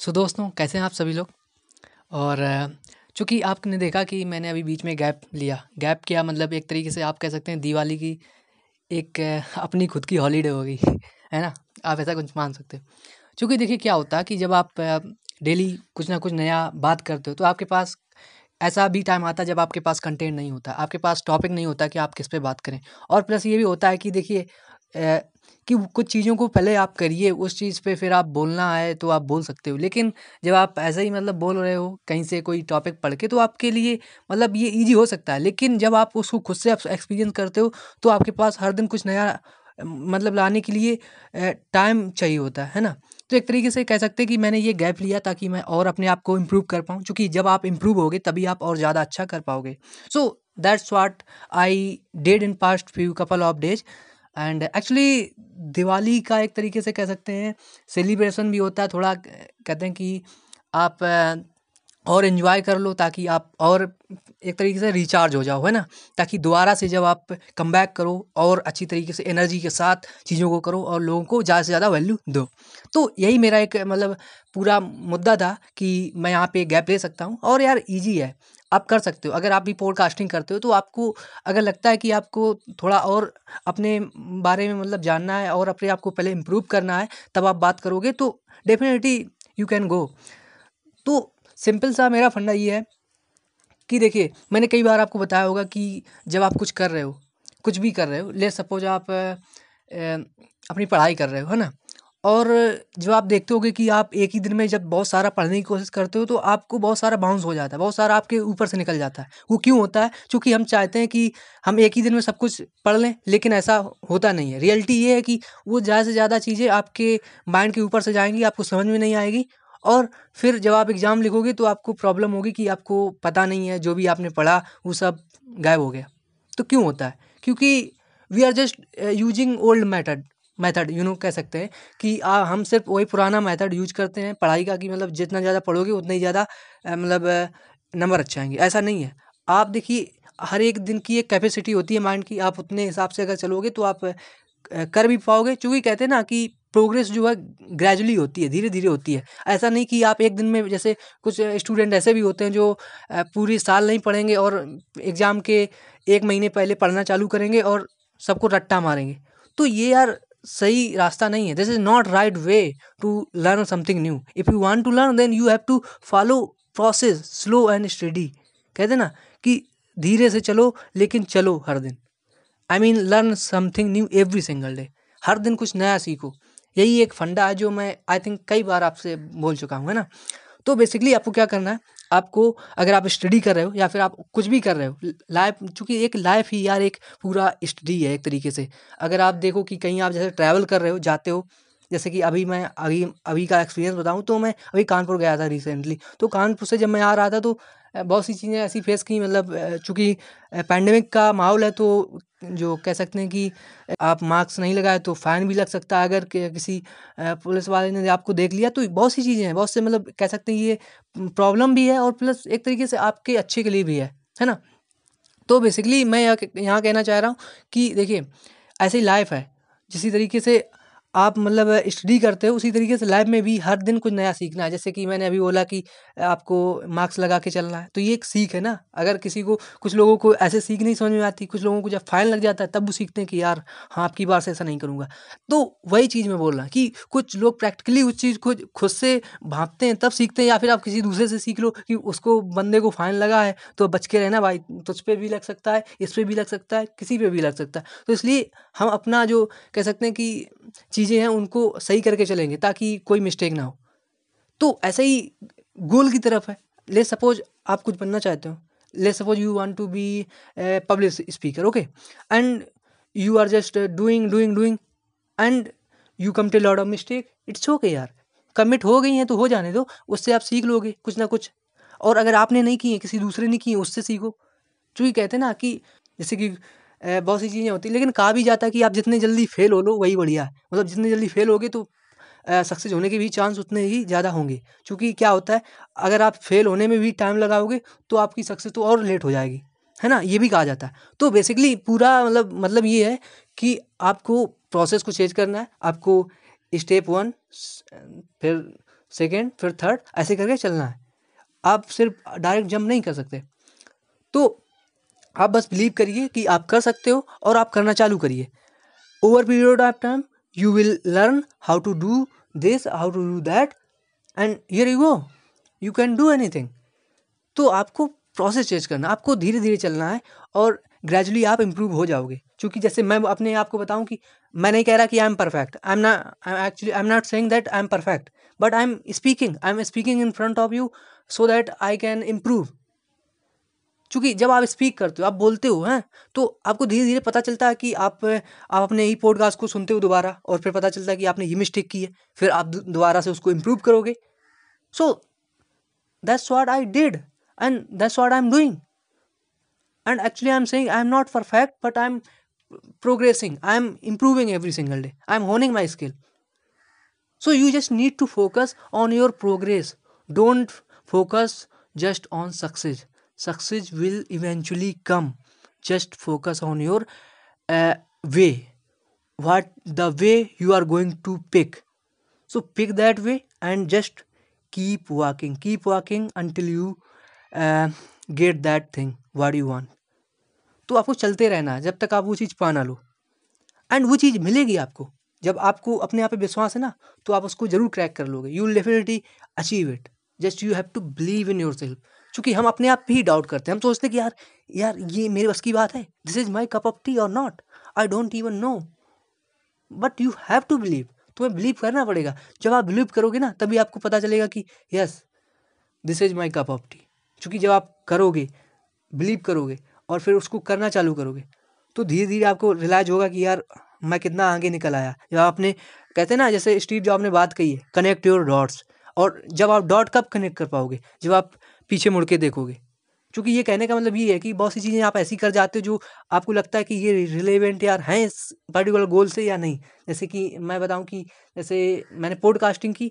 सो दोस्तों, कैसे हैं आप सभी लोग? और चूँकि आपने देखा कि मैंने अभी बीच में गैप लिया। गैप किया मतलब एक तरीके से आप कह सकते हैं, दिवाली की एक अपनी खुद की हॉलीडे हो गई है ना? आप ऐसा कुछ मान सकते हो। चूँकि देखिए क्या होता है कि जब आप डेली कुछ ना कुछ नया बात करते हो तो आपके पास ऐसा भी टाइम आता है जब आपके पास कंटेंट नहीं होता, आपके पास टॉपिक नहीं होता कि आप किस पे बात करें। और प्लस ये भी होता है कि देखिए कि कुछ चीज़ों को पहले आप करिए, उस चीज़ पे फिर आप बोलना आए तो आप बोल सकते हो। लेकिन जब आप ऐसे ही मतलब बोल रहे हो, कहीं से कोई टॉपिक पढ़ के तो आपके लिए मतलब ये ईजी हो सकता है। लेकिन जब आप उसको खुद से आप एक्सपीरियंस करते हो तो आपके पास हर दिन कुछ नया मतलब लाने के लिए टाइम चाहिए होता है ना? तो एक तरीके से कह सकते हैं कि मैंने ये गैप लिया ताकि मैं और अपने आप को इम्प्रूव कर पाऊँ। क्योंकि जब आप इम्प्रूव होगे, तभी आप और ज़्यादा अच्छा कर पाओगे। So that's what I did in past few couple of days and actually Diwali का एक तरीके से कह सकते हैं सेलिब्रेशन भी होता है, थोड़ा कहते हैं कि आप और इन्जॉय कर लो ताकि आप और एक तरीके से रिचार्ज हो जाओ, है ना? ताकि दोबारा से जब आप कम बैक करो और अच्छी तरीके से एनर्जी के साथ चीज़ों को करो और लोगों को ज़्यादा से ज़्यादा वैल्यू दो। तो यही मेरा एक मतलब पूरा मुद्दा था कि मैं यहाँ पे गैप ले सकता हूँ और यार इजी है। आप कर सकते हो। अगर आप भी पॉडकास्टिंग करते हो तो आपको अगर लगता है कि आपको थोड़ा और अपने बारे में मतलब जानना है और अपने आप को पहले इम्प्रूव करना है, तब आप बात करोगे तो डेफिनेटली यू कैन गो तो सिंपल सा मेरा फंडा ये है कि देखिए, मैंने कई बार आपको बताया होगा कि जब आप कुछ कर रहे हो, कुछ भी कर रहे हो, ले सपोज़ आप अपनी पढ़ाई कर रहे हो, है ना? और जो आप देखते होगे कि आप एक ही दिन में जब बहुत सारा पढ़ने की कोशिश करते हो तो आपको बहुत सारा बाउंस हो जाता है, बहुत सारा आपके ऊपर से निकल जाता है। वो क्यों होता है? क्योंकि हम चाहते हैं कि हम एक ही दिन में सब कुछ पढ़ लें, लेकिन ऐसा होता नहीं है। रियलिटी ये है कि वो ज़्यादा से ज़्यादा चीज़ें आपके माइंड के ऊपर से जाएँगी, आपको समझ में नहीं आएगी और फिर जब आप एग्ज़ाम लिखोगे तो आपको प्रॉब्लम होगी कि आपको पता नहीं है, जो भी आपने पढ़ा, वो सब गायब हो गया। तो क्यों होता है? क्योंकि we are just using old method method you know कह सकते हैं कि आ, हम सिर्फ़ वही पुराना मेथड यूज़ करते हैं पढ़ाई का कि मतलब जितना ज़्यादा पढ़ोगे उतना ही ज़्यादा मतलब नंबर अच्छे आएँगे। ऐसा नहीं है। आप देखिए हर एक दिन की एक कैपेसिटी होती है माइंड की आप उतने हिसाब से अगर चलोगे तो आप कर भी पाओगे। चूँकि कहते हैं ना कि प्रोग्रेस जो है ग्रेजुअली होती है धीरे धीरे होती है। ऐसा नहीं कि आप एक दिन में जैसे कुछ स्टूडेंट ऐसे भी होते हैं जो पूरी साल नहीं पढ़ेंगे और एग्ज़ाम के एक महीने पहले पढ़ना चालू करेंगे और सबको रट्टा मारेंगे। तो ये यार सही रास्ता नहीं है। This is not right way to learn something new if you want to learn then you have to follow process slow and study कहते ना कि धीरे से चलो, लेकिन चलो हर दिन। I mean learn something new every single day हर दिन कुछ नया सीखो। यही एक फंडा है जो मैं आई थिंक कई बार आपसे बोल चुका हूँ, है ना? तो बेसिकली आपको क्या करना है? आपको अगर आप स्टडी कर रहे हो या फिर आप कुछ भी कर रहे हो लाइफ चूँकि एक लाइफ ही यार एक पूरा स्टडी है एक तरीके से। अगर आप देखो कि कहीं आप जैसे ट्रैवल कर रहे हो, जाते हो, जैसे कि अभी मैं, अभी अभी का एक्सपीरियंस बताऊँ तो मैं अभी कानपुर गया था रिसेंटली तो कानपुर से जब मैं आ रहा था तो बहुत सी चीज़ें ऐसी फेस की मतलब चूँकि पैंडमिक का माहौल है तो जो कह सकते हैं कि आप मास्क नहीं लगाए तो फ़ाइन भी लग सकता है। अगर किसी पुलिस वाले ने आपको देख लिया तो बहुत सी चीज़ें हैं। बहुत से मतलब कह सकते हैं ये प्रॉब्लम भी है और प्लस एक तरीके से आपके अच्छे के लिए भी है है ना? तो बेसिकली मैं यहाँ कहना चाह रहा हूँ कि देखिए, ऐसी लाइफ है, जिसी तरीके से आप मतलब स्टडी करते हो, उसी तरीके से लाइफ में भी हर दिन कुछ नया सीखना है। जैसे कि मैंने अभी बोला कि आपको मार्क्स लगा के चलना है तो ये एक सीख है ना। अगर किसी को, कुछ लोगों को ऐसे सीख नहीं समझ में आती, कुछ लोगों को जब फाइन लग जाता है, तब वो सीखते हैं कि यार हाँ आपकी बार से ऐसा नहीं करूँगा। तो वही चीज़ मैं बोल रहा कि कुछ लोग प्रैक्टिकली उस चीज़ को खुद से भापते हैं, तब सीखते हैं, या फिर आप किसी दूसरे से सीख लो कि उसको बंदे को फाइन लगा है तो बच के रहना भाई, तुझ पर भी लग सकता है, इस पर भी लग सकता है, किसी पर भी लग सकता है। तो इसलिए हम अपना जो कह सकते हैं कि चीज़ें हैं, उनको सही करके चलेंगे ताकि कोई मिस्टेक ना हो। तो ऐसे ही गोल की तरफ़ है। ले सपोज़ आप कुछ बनना चाहते हो। Let suppose you want to be public speaker okay and you are just doing doing doing and you commit lot of mistake it's okay यार। कमिट हो गई हैं तो हो जाने दो। उससे आप सीख लोगे कुछ ना कुछ। और अगर आपने नहीं किए किसी दूसरे ने किए उससे सीखो। चूँकि कहते हैं ना कि जैसे कि बहुत सी चीज़ें होती हैं। लेकिन कहा भी जाता है कि आप जितने जल्दी फेल हो लो, वही बढ़िया। है मतलब जितने जल्दी फेल होगे तो सक्सेस होने के भी चांस उतने ही ज़्यादा होंगे। क्योंकि क्या होता है, अगर आप फेल होने में भी टाइम लगाओगे तो आपकी सक्सेस तो और लेट हो जाएगी। है ना? ये भी कहा जाता है। तो बेसिकली पूरा मतलब मतलब ये है कि आपको प्रोसेस को चेंज करना है। आपको स्टेप वन फिर सेकेंड फिर थर्ड ऐसे करके चलना है। आप सिर्फ़ डायरेक्ट जंप नहीं कर सकते। तो आप बस बिलीव करिए कि आप कर सकते हो और आप करना चालू करिए। Over period of time you will learn how to do this how to do that and yeah you go you can do anything तो आपको प्रोसेस चेंज करना, आपको धीरे धीरे चलना है और ग्रेजुअली आप इम्प्रूव हो जाओगे। क्योंकि जैसे मैं अपने आप को बताऊँ कि मैं नहीं कह रहा कि I am perfect I am not actually I am not saying that I am perfect but I am speaking I am speaking in front of you so that I can improve क्योंकि जब आप speak करते हो, आप बोलते हो, हैं तो आपको धीरे धीरे पता चलता है कि आप आप अपने ही पॉडकास्ट को सुनते हो दोबारा और फिर पता चलता है कि आपने ये मिस्टेक की है, फिर आप दोबारा से उसको इम्प्रूव करोगे। So that's what I did and that's what I am doing and actually I am saying I am not perfect but I am progressing I am improving every single day I am honing my skill so you just need to focus on your progress don't focus just on success success will eventually come just focus on your way what the way you are going to pick so pick that way and just keep walking keep walking until you get that thing what you want तो आपको चलते रहना है, जब तक आप वो चीज़ पा ना लो। एंड वो चीज़ मिलेगी आपको। जब आपको अपने आप पर विश्वास है ना तो आप उसको ज़रूर क्रैक कर लोगे। You will definitely achieve it just you have to believe in yourself क्योंकि हम अपने आप ही डाउट करते हैं। हम सोचते कि यार यार ये मेरे बस की बात है। This is my cup of tea और not I don't even know but you have to believe तुम्हें बिलीव करना पड़ेगा। जब आप बिलीव करोगे ना, तभी आपको पता चलेगा कि yes this is my cup of tea क्योंकि जब आप करोगे बिलीव करोगे और फिर उसको करना चालू करोगे तो धीरे धीरे आपको रिलाइज होगा कि यार, मैं कितना आगे निकल आया। जब आपने, कहते हैं ना, जैसे स्टीव जॉब ने बात कही है कनेक्ट योर डॉट्स और जब आप डॉट कब कनेक्ट कर पाओगे? जब आप पीछे मुड़ के देखोगे। क्योंकि ये कहने का मतलब ये है कि बहुत सी चीज़ें आप ऐसी कर जाते हो जो आपको लगता है कि ये रिलेवेंट यार हैं इस पर्टिकुलर गोल से या नहीं। जैसे कि मैं बताऊँ कि जैसे मैंने पॉडकास्टिंग की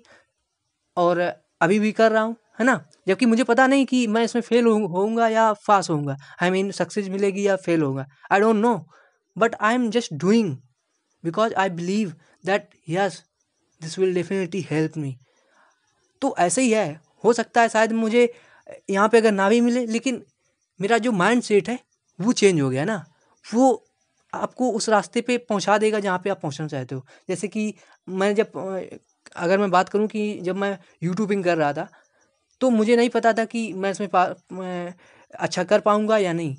और अभी भी कर रहा हूँ, है ना? जबकि मुझे पता नहीं कि मैं इसमें फेल होऊँगा या पास होऊँगा। आई मीन सक्सेस मिलेगी या फेल होगा। I don't know but I am just doing because I believe that yes this will definitely help me तो ऐसे ही है। हो सकता है शायद मुझे यहाँ पे अगर ना भी मिले, लेकिन मेरा जो माइंड सेट है, वो चेंज हो गया ना। वो आपको उस रास्ते पे पहुँचा देगा जहाँ पे आप पहुँचना चाहते हो। जैसे कि मैं जब, अगर मैं बात करूँ कि जब मैं यूट्यूबिंग कर रहा था तो मुझे नहीं पता था कि मैं इसमें पा, मैं अच्छा कर पाऊँगा या नहीं।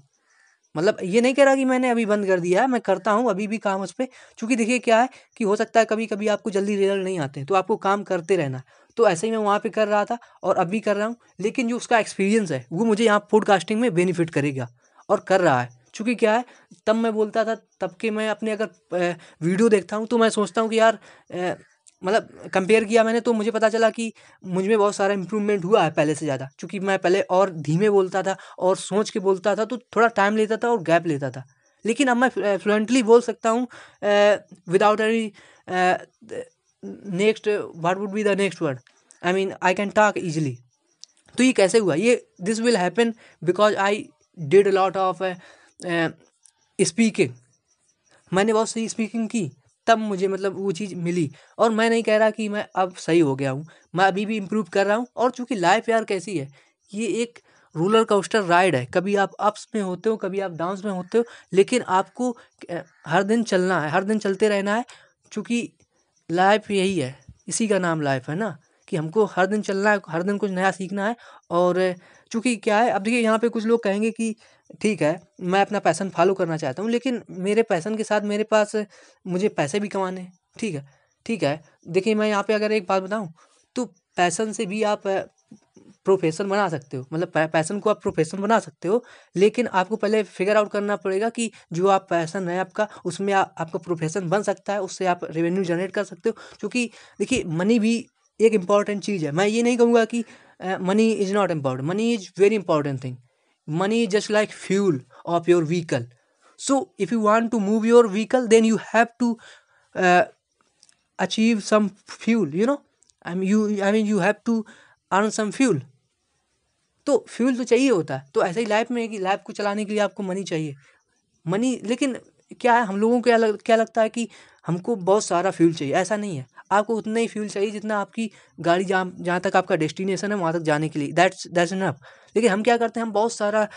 मतलब ये नहीं कह रहा कि मैंने अभी बंद कर दिया है, मैं करता हूँ, अभी भी काम उस पर चूँकि देखिए क्या है कि हो सकता है कभी कभी आपको जल्दी रिज़ल्ट नहीं आते तो आपको काम करते रहना तो ऐसे ही मैं वहाँ पे कर रहा था और अभी कर रहा हूँ, लेकिन जो उसका एक्सपीरियंस है, वो मुझे यहाँ पॉडकास्टिंग में बेनिफिट करेगा और कर रहा है। चूँकि क्या है, तब मैं बोलता था, तब के मैं अपने अगर वीडियो देखता हूँ तो मैं सोचता हूँ कि यार मतलब कंपेयर किया मैंने तो मुझे पता चला कि मुझमें बहुत सारा इम्प्रूवमेंट हुआ है पहले से ज़्यादा। क्योंकि मैं पहले और धीमे बोलता था और सोच के बोलता था तो थोड़ा टाइम लेता था और गैप लेता था। लेकिन अब मैं फ्लुएंटली बोल सकता हूँ without any next what would be the next word I mean I can talk easily तो ये कैसे हुआ? ये this will happen because I did lot of speaking मैंने बहुत सही स्पीकिंग की। तब मुझे मतलब वो चीज़ मिली। और मैं नहीं कह रहा कि मैं अब सही हो गया हूँ। मैं अभी भी इम्प्रूव कर रहा हूँ और चूँकि लाइफ यार कैसी है, ये एक रोलर कोस्टर राइड है। कभी आप अप्स में होते हो, कभी आप डाउन्स में होते हो, लेकिन आपको हर दिन चलना है, हर दिन चलते रहना है। चूँकि लाइफ यही है, इसी का नाम लाइफ है ना, कि हमको हर दिन चलना है, हर दिन कुछ नया सीखना है। और चूँकि क्या है, अब देखिए यहाँ पे कुछ लोग कहेंगे कि ठीक है मैं अपना पैसन फॉलो करना चाहता हूँ लेकिन मेरे पैसन के साथ मेरे पास मुझे पैसे भी कमाने हैं ठीक है? ठीक है देखिए मैं यहाँ पे अगर एक बात बताऊँ तो पैसन से भी आप प्रोफेशन बना सकते हो मतलब पैसन को आप प्रोफेशन बना सकते हो लेकिन आपको पहले फिगर आउट करना पड़ेगा कि जो आप पैसन है आपका उसमें आ, आपका प्रोफेशन बन सकता है उससे आप रेवेन्यू जनरेट कर सकते हो क्योंकि देखिए मनी भी एक इंपॉर्टेंट चीज़ है। मैं ये नहीं कहूँगा कि money is not important money is very important thing money is just like fuel of your vehicle so if you want to move your vehicle then you have to achieve some fuel you know I mean you I mean you have to earn some fuel तो fuel तो चाहिए होता है। तो ऐसे ही life में है कि लाइफ को चलाने के लिए आपको मनी चाहिए। मनी लेकिन क्या है, हम लोगों को क्या लगता है कि हमको बहुत सारा फ्यूल चाहिए? ऐसा नहीं है। आपको उतना ही फ्यूल चाहिए जितना आपकी गाड़ी जहाँ जहाँ तक आपका डेस्टिनेशन है वहाँ तक जाने के लिए। दैट्स दैट्स इनफ लेकिन हम क्या करते हैं हम बहुत सारा आ,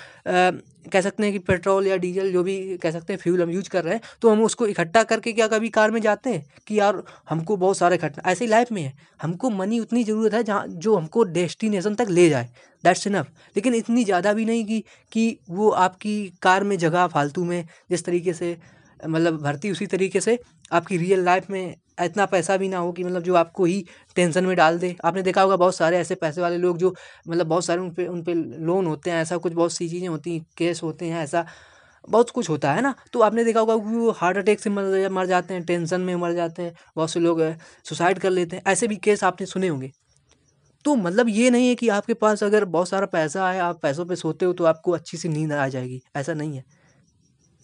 कह सकते हैं कि पेट्रोल या डीजल जो भी कह सकते हैं फ्यूल हम यूज़ कर रहे हैं तो हम उसको इकट्ठा करके क्या कभी कार में जाते हैं कि यार हमको बहुत सारा इकट्ठा ऐसे ही लाइफ में है। हमको मनी उतनी ज़रूरत है जहाँ जो हमको डेस्टिनेशन तक ले जाए। दैट्स इनफ लेकिन इतनी ज़्यादा भी नहीं कि कि वो आपकी कार में जगह फालतू में जिस तरीके से मतलब भर्ती उसी तरीके से आपकी रियल लाइफ में इतना पैसा भी ना हो कि मतलब जो आपको ही टेंशन में डाल दे। आपने देखा होगा बहुत सारे ऐसे पैसे वाले लोग जो मतलब बहुत सारे उन पर उन पर लोन होते हैं, ऐसा कुछ बहुत सी चीज़ें होती हैं केस होते हैं, ऐसा बहुत कुछ होता है ना? तो आपने देखा होगा कि वो हार्ट अटैक से मर मर जाते हैं टेंशन में मर जाते हैं, बहुत से लोग सुसाइड कर लेते हैं। ऐसे भी केस आपने सुने होंगे। तो मतलब ये नहीं है कि आपके पास अगर बहुत सारा पैसा है आप पैसों पे सोते हो तो आपको अच्छी सी नींद आ जाएगी। ऐसा नहीं है।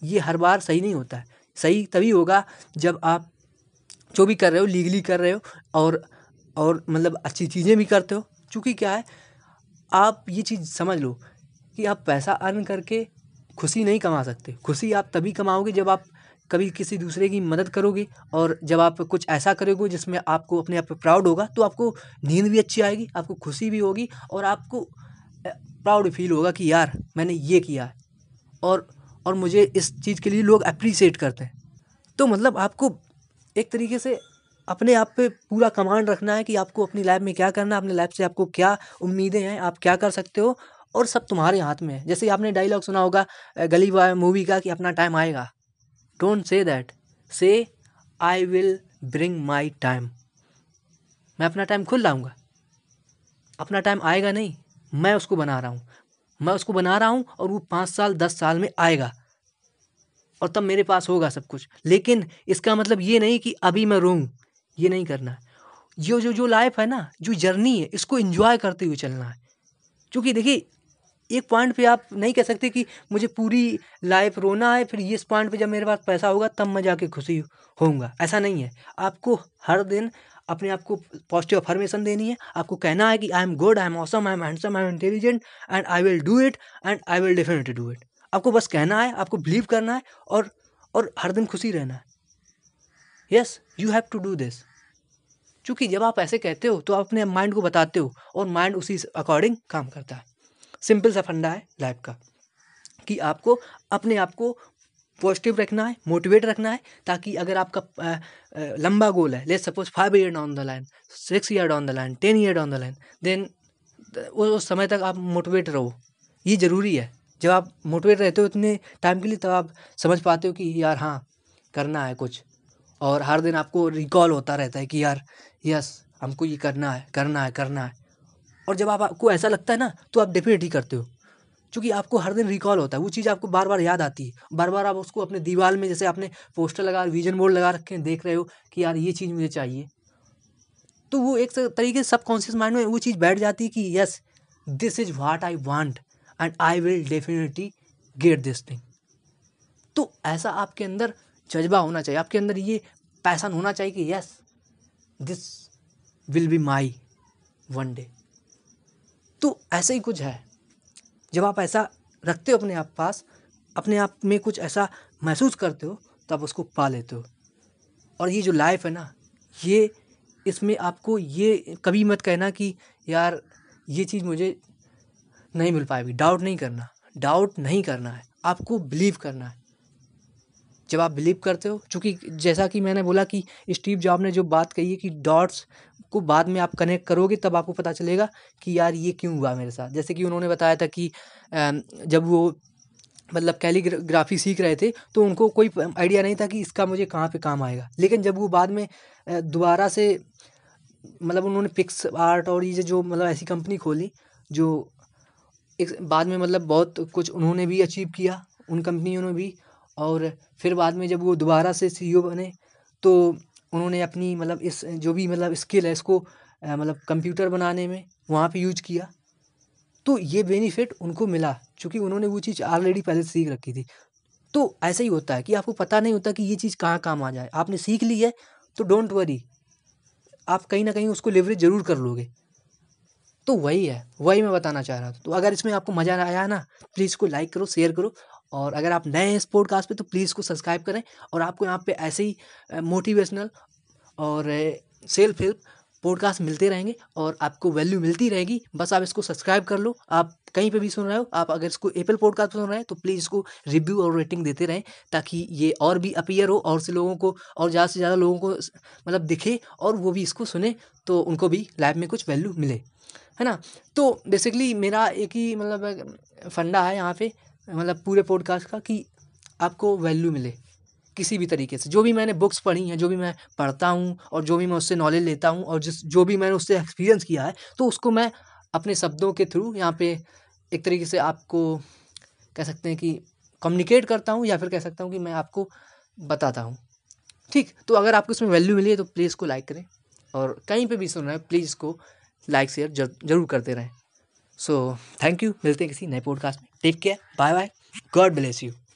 ये हर बार सही नहीं होता है। सही तभी होगा जब आप जो भी कर रहे हो लीगली कर रहे हो और और मतलब अच्छी चीज़ें भी करते हो। चूँकि क्या है, आप ये चीज़ समझ लो कि आप पैसा अर्न करके खुशी नहीं कमा सकते। खुशी आप तभी कमाओगे जब आप कभी किसी दूसरे की मदद करोगे और जब आप कुछ ऐसा करोगे जिसमें आपको अपने आप पर प्राउड होगा तो आपको नींद भी अच्छी आएगी, आपको खुशी भी होगी और आपको प्राउड फील होगा कि यार, मैंने ये किया है। और और मुझे इस चीज़ के लिए लोग अप्रिसिएट करते हैं। तो मतलब आपको एक तरीके से अपने आप पे पूरा कमांड रखना है कि आपको अपनी लाइफ में क्या करना है, अपनी लाइफ से आपको क्या उम्मीदें हैं, आप क्या कर सकते हो और सब तुम्हारे हाथ में है। जैसे आपने डायलॉग सुना होगा गली बॉय मूवी का कि अपना टाइम आएगा। Don't say that say I will bring my time मैं अपना टाइम खुद लाऊँगा। अपना टाइम आएगा नहीं, मैं उसको बना रहा हूँ। मैं उसको बना रहा हूँ और वो पाँच साल, दस साल में आएगा। और तब मेरे पास होगा सब कुछ। लेकिन इसका मतलब ये नहीं कि अभी मैं रोऊँ, ये नहीं करना जो जो जो लाइफ है ना, जो जर्नी है, इसको इन्जॉय करते हुए चलना है। क्योंकि देखिए, एक पॉइंट पे आप नहीं कह सकते कि मुझे पूरी लाइफ रोना है, फिर इस पॉइंट पे जब मेरे पास पैसा होगा, तब मैं जाके खुशी होऊँगा। ऐसा नहीं है। आपको हर दिन अपने आप को पॉजिटिव अफर्मेशन देनी है। आपको कहना है कि I am good I am awesome I am handsome I am intelligent and I will do it and I will definitely do it आपको बस कहना है आपको बिलीव करना है और और हर दिन खुशी रहना है। Yes you have to do this क्योंकि जब आप ऐसे कहते हो तो आप अपने माइंड को बताते हो और माइंड उसी अकॉर्डिंग काम करता है। सिंपल सा फंडा है लाइफ का कि आपको अपने आप को पॉजिटिव रखना है मोटिवेट रखना है ताकि अगर आपका आ, आ, लंबा गोल है let suppose five year down the line six year down the line ten year down the line then उस समय तक आप मोटिवेट रहो। ये ज़रूरी है। जब आप मोटिवेट रहते हो इतने टाइम के लिए, तब आप समझ पाते हो कि यार हाँ करना है कुछ। और हर दिन आपको रिकॉल होता रहता है कि यार यस हमको ये करना है करना है करना है। और जब आप, आपको ऐसा लगता है ना तो आप डेफिनेटली करते हो। क्योंकि आपको हर दिन रिकॉल होता है। वो चीज़ आपको बार बार याद आती है। बार बार आप उसको अपने दीवार में, जैसे आपने पोस्टर लगा विजन बोर्ड लगा रखे हैं, देख रहे हो कि यार, ये चीज़ मुझे चाहिए। तो वो एक तरीके से सबकॉन्शियस माइंड में वो चीज़ बैठ जाती है कि yes this is what I want and I will definitely get this thing तो ऐसा आपके अंदर जज्बा होना चाहिए। आपके अंदर ये पैसन होना चाहिए कि yes this will be my one day तो ऐसे ही कुछ है। जब आप ऐसा रखते हो अपने आप पास, अपने आप में कुछ ऐसा महसूस करते हो तो आप उसको पा लेते हो। और ये जो लाइफ है ना, ये इसमें आपको ये कभी मत कहना कि यार, ये चीज़ मुझे नहीं मिल पाएगी। डाउट नहीं करना। डाउट नहीं करना है। आपको बिलीव करना है। जब आप बिलीव करते हो, चूँकि जैसा कि मैंने बोला कि स्टीव जॉब ने जो बात कही है कि डॉट्स को बाद में आप कनेक्ट करोगे, तब आपको पता चलेगा कि यार ये क्यों हुआ मेरे साथ। जैसे कि उन्होंने बताया था कि जब वो मतलब कैलीग्राफी सीख रहे थे तो उनको कोई आइडिया नहीं था कि इसका मुझे कहाँ पे काम आएगा। लेकिन जब वो बाद में दोबारा से मतलब उन्होंने पिक्स आर्ट और ये जो मतलब ऐसी कंपनी खोली, जो एक बाद में मतलब बहुत कुछ उन्होंने भी अचीव किया, उन कंपनियों ने भी। और फिर बाद में जब वो दोबारा से सी बने तो उन्होंने अपनी मतलब इस, जो भी मतलब स्किल है इसको मतलब कंप्यूटर बनाने में वहाँ पे यूज़ किया। तो ये बेनिफिट उनको मिला क्योंकि उन्होंने वो चीज़ ऑलरेडी पहले सीख रखी थी। तो ऐसा ही होता है कि आपको पता नहीं होता कि ये चीज़ कहाँ काम आ जाए। आपने सीख ली है तो डोंट वरी आप कहीं ना कहीं उसको लेवरेज ज़रूर कर लोगे। तो वही है, वही मैं बताना चाह रहा था। तो अगर इसमें आपको मज़ा आया ना प्लीज़ इसको लाइक करो शेयर करो और अगर आप नए हैं इस पॉडकास्ट पे तो प्लीज़ इसको सब्सक्राइब करें और आपको यहाँ पे ऐसे ही मोटिवेशनल और सेल्फ हेल्प पॉडकास्ट मिलते रहेंगे और आपको वैल्यू मिलती रहेगी। बस आप इसको सब्सक्राइब कर लो। आप कहीं पे भी सुन रहे हो, आप अगर इसको एप्पल पॉडकास्ट सुन रहे हैं तो प्लीज़ इसको रिव्यू और रेटिंग देते रहें ताकि ये और भी अपीयर हो और से लोगों को और ज़्यादा से ज़्यादा लोगों को मतलब दिखे और वो भी इसको सुने तो उनको भी लाइफ में कुछ वैल्यू मिले। है ना? तो बेसिकली मेरा एक ही मतलब फंडा है यहाँ पे मतलब पूरे पॉडकास्ट का कि आपको वैल्यू मिले किसी भी तरीके से। जो भी मैंने बुक्स पढ़ी हैं, जो भी मैं पढ़ता हूँ और जो भी मैं उससे नॉलेज लेता हूँ और जिस, जो भी मैंने उससे एक्सपीरियंस किया है तो उसको मैं अपने शब्दों के थ्रू यहाँ पे एक तरीके से आपको कह सकते हैं कि कम्युनिकेट करता हूँ या फिर कह सकता हूँ कि मैं आपको बताता हूँ। ठीक? तो अगर आपको इसमें वैल्यू मिली है तो प्लीज़ इसको लाइक करें और कहीं पे भी सुन रहे हैं प्लीज़ इसको लाइक शेयर ज़रूर करते रहें। सो थैंक यू मिलते हैं किसी नए पॉडकास्ट में। Take care bye bye God bless you